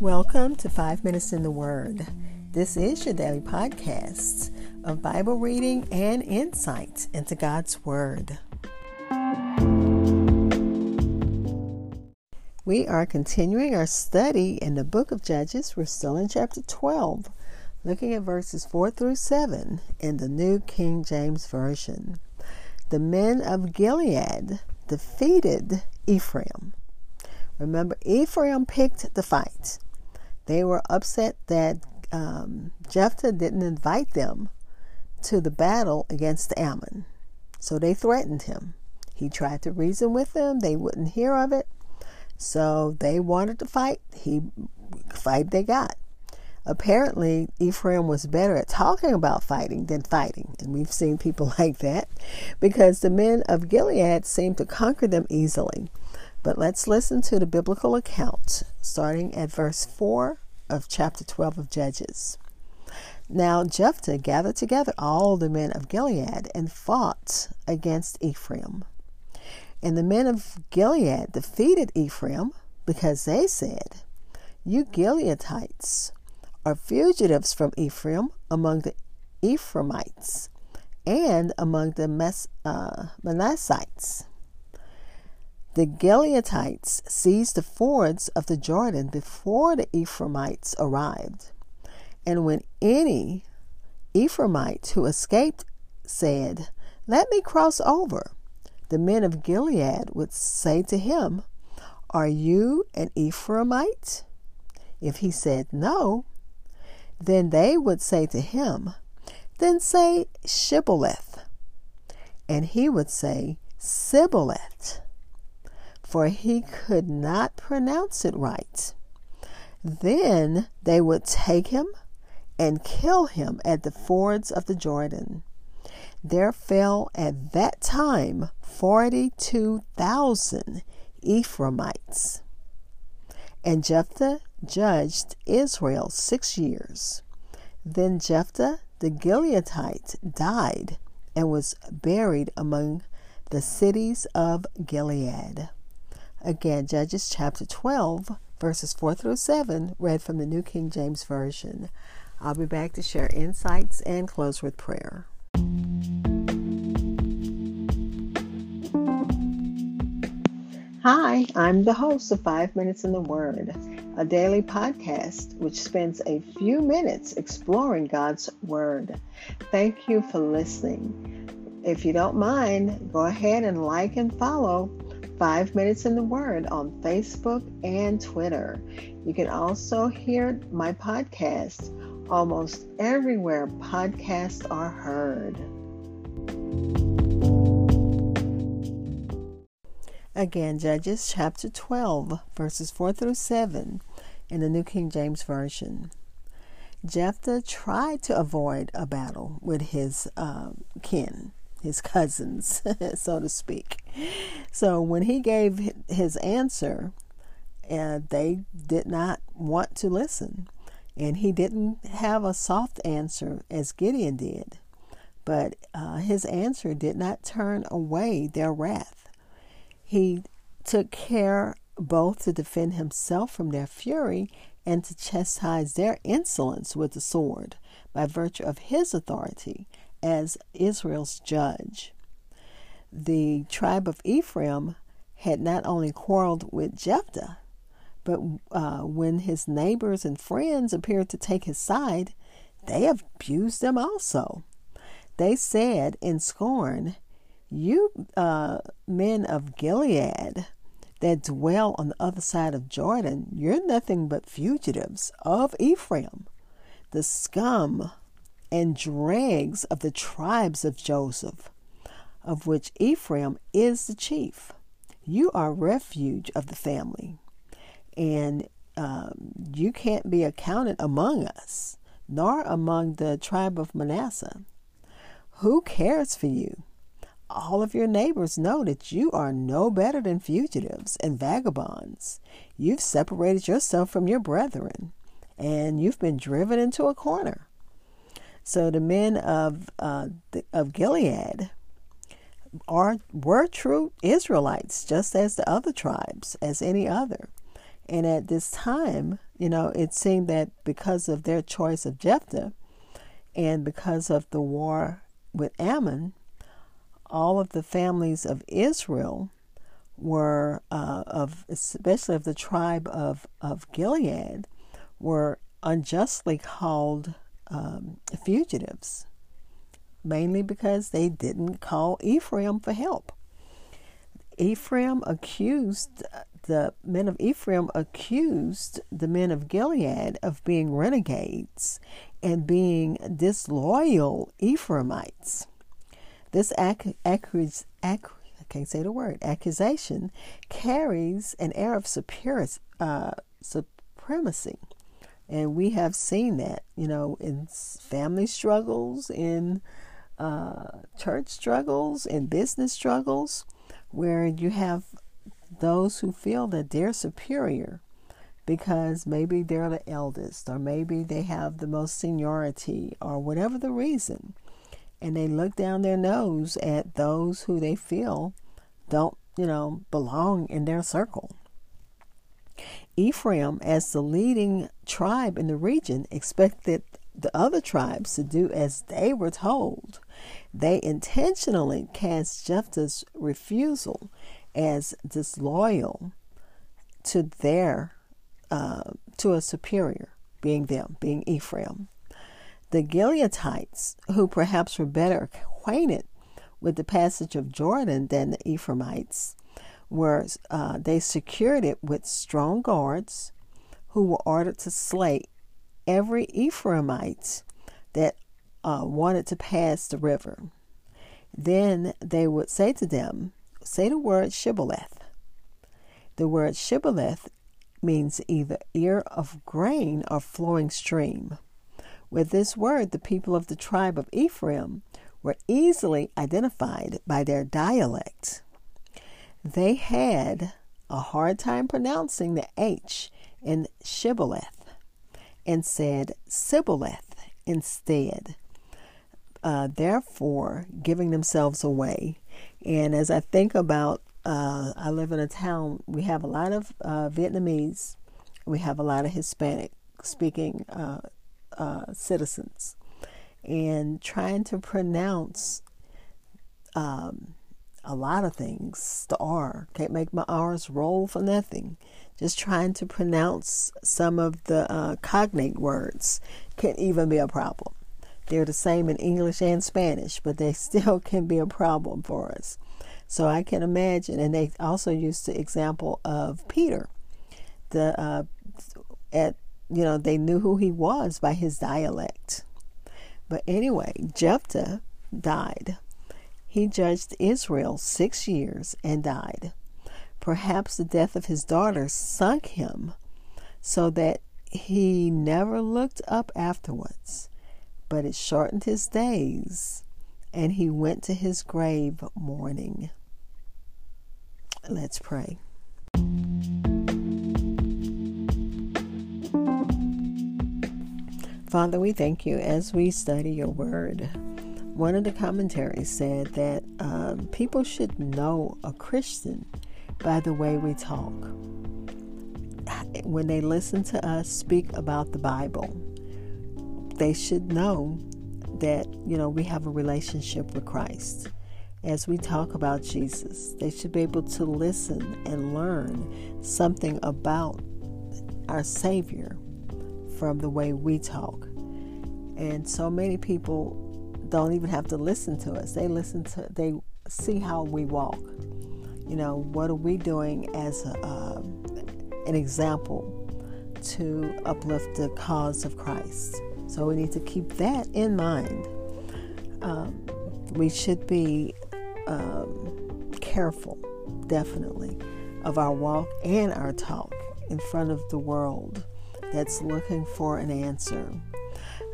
Welcome to Five Minutes in the Word. This is your daily podcast of Bible reading and insight into God's Word. We are continuing our study in the book of Judges. We're still in chapter 12, looking at verses 4 through 7 in the New King James Version. The men of Gilead defeated Ephraim. Remember, Ephraim picked the fight. They were upset that um, Jephthah didn't invite them to the battle against Ammon. So they threatened him. He tried to reason with them. They wouldn't hear of it. So they wanted to fight. He fight they got. Apparently, Ephraim was better at talking about fighting than fighting, and we've seen people like that because the men of Gilead seemed to conquer them easily. But let's listen to the biblical account, starting at verse 4 of chapter 12 of Judges. Now Jephthah gathered together all the men of Gilead and fought against Ephraim. And the men of Gilead defeated Ephraim because they said, You Gileadites are fugitives from Ephraim among the Ephraimites and among the Mes- uh, Manassites. The Gileadites seized the fords of the Jordan before the Ephraimites arrived. And when any Ephraimite who escaped said, Let me cross over, the men of Gilead would say to him, Are you an Ephraimite? If he said no, then they would say to him, Then say Shibboleth. And he would say, Sibboleth for he could not pronounce it right. Then they would take him and kill him at the fords of the Jordan. There fell at that time 42,000 Ephraimites. And Jephthah judged Israel six years. Then Jephthah the Gileadite died and was buried among the cities of Gilead. Again, Judges chapter 12, verses 4 through 7, read from the New King James Version. I'll be back to share insights and close with prayer. Hi, I'm the host of Five Minutes in the Word, a daily podcast which spends a few minutes exploring God's Word. Thank you for listening. If you don't mind, go ahead and like and follow Five Minutes in the Word on Facebook and Twitter. You can also hear my podcast almost everywhere podcasts are heard. Again, Judges chapter 12, verses 4 through 7 in the New King James Version. Jephthah tried to avoid a battle with his um, kin his cousins, so to speak. So when he gave his answer, uh, they did not want to listen. And he didn't have a soft answer as Gideon did. But uh, his answer did not turn away their wrath. He took care both to defend himself from their fury and to chastise their insolence with the sword by virtue of his authority as Israel's judge. The tribe of Ephraim had not only quarreled with Jephthah, but uh, when his neighbors and friends appeared to take his side, they abused them also. They said in scorn, You uh, men of Gilead that dwell on the other side of Jordan, you're nothing but fugitives of Ephraim, the scum and dregs of the tribes of Joseph, of which Ephraim is the chief. You are refuge of the family, and um, you can't be accounted among us, nor among the tribe of Manasseh. Who cares for you? All of your neighbors know that you are no better than fugitives and vagabonds. You've separated yourself from your brethren, and you've been driven into a corner. So the men of uh, of Gilead are were true Israelites, just as the other tribes, as any other, And at this time, you know, it seemed that because of their choice of Jephthah and because of the war with Ammon, all of the families of Israel were uh, of especially of the tribe of of Gilead were unjustly called um, fugitives, mainly because they didn't call Ephraim for help. Ephraim accused the men of Ephraim accused the men of Gilead of being renegades and being disloyal Ephraimites. This ac- ac- ac- I can't say the word accusation carries an air of superior, uh, supremacy and we have seen that, you know, in family struggles, in uh, church struggles, in business struggles, where you have those who feel that they're superior because maybe they're the eldest, or maybe they have the most seniority, or whatever the reason. And they look down their nose at those who they feel don't, you know, belong in their circle. Ephraim, as the leading tribe in the region, expected the other tribes to do as they were told. They intentionally cast Jephthah's refusal as disloyal to their uh, to a superior, being them, being Ephraim. The Gileadites, who perhaps were better acquainted with the passage of Jordan than the Ephraimites, were uh, they secured it with strong guards who were ordered to slay every Ephraimite that uh, wanted to pass the river. Then they would say to them, Say the word shibboleth. The word shibboleth means either ear of grain or flowing stream. With this word, the people of the tribe of Ephraim were easily identified by their dialect. They had a hard time pronouncing the H in Shibboleth and said Sibboleth instead, uh, therefore giving themselves away. And as I think about, uh, I live in a town, we have a lot of uh, Vietnamese, we have a lot of Hispanic speaking uh, uh, citizens, and trying to pronounce um, a lot of things. The R. Can't make my R's roll for nothing. Just trying to pronounce some of the uh, cognate words can even be a problem. They're the same in English and Spanish, but they still can be a problem for us. So I can imagine, and they also used the example of Peter. The uh, at you know they knew who he was by his dialect. But anyway, Jephthah died he judged Israel six years and died. Perhaps the death of his daughter sunk him so that he never looked up afterwards, but it shortened his days, and he went to his grave mourning. Let's pray. Father, we thank you as we study your word one of the commentaries said that um, people should know a Christian by the way we talk. When they listen to us speak about the Bible, they should know that, you know, we have a relationship with Christ. As we talk about Jesus, they should be able to listen and learn something about our Savior from the way we talk. And so many people don't even have to listen to us. They listen to, they see how we walk. You know, what are we doing as a, um, an example to uplift the cause of Christ? So we need to keep that in mind. Um, we should be um, careful, definitely, of our walk and our talk in front of the world that's looking for an answer.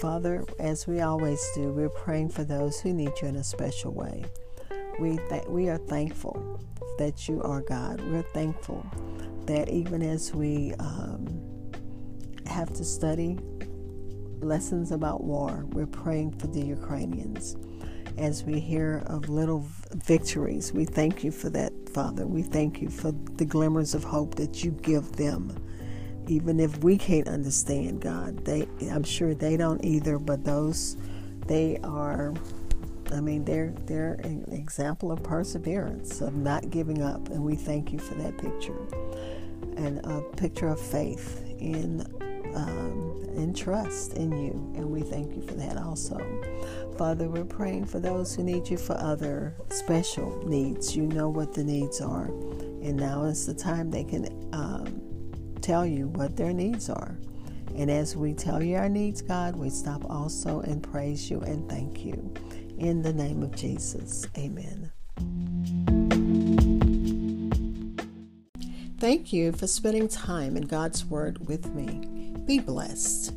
Father, as we always do, we're praying for those who need you in a special way. We, th- we are thankful that you are God. We're thankful that even as we um, have to study lessons about war, we're praying for the Ukrainians. As we hear of little victories, we thank you for that, Father. We thank you for the glimmers of hope that you give them even if we can't understand God, they I'm sure they don't either. But those they are, I mean, they're they're an example of perseverance, of not giving up, and we thank you for that picture, and a picture of faith in um, and trust in you, and we thank you for that also. Father, we're praying for those who need you for other special needs. You know what the needs are, and now is the time they can um, tell you what their needs are. And as we tell you our needs, God, we stop also and praise you and thank you. In the name of Jesus, amen. Thank you for spending time in God's Word with me. Be blessed.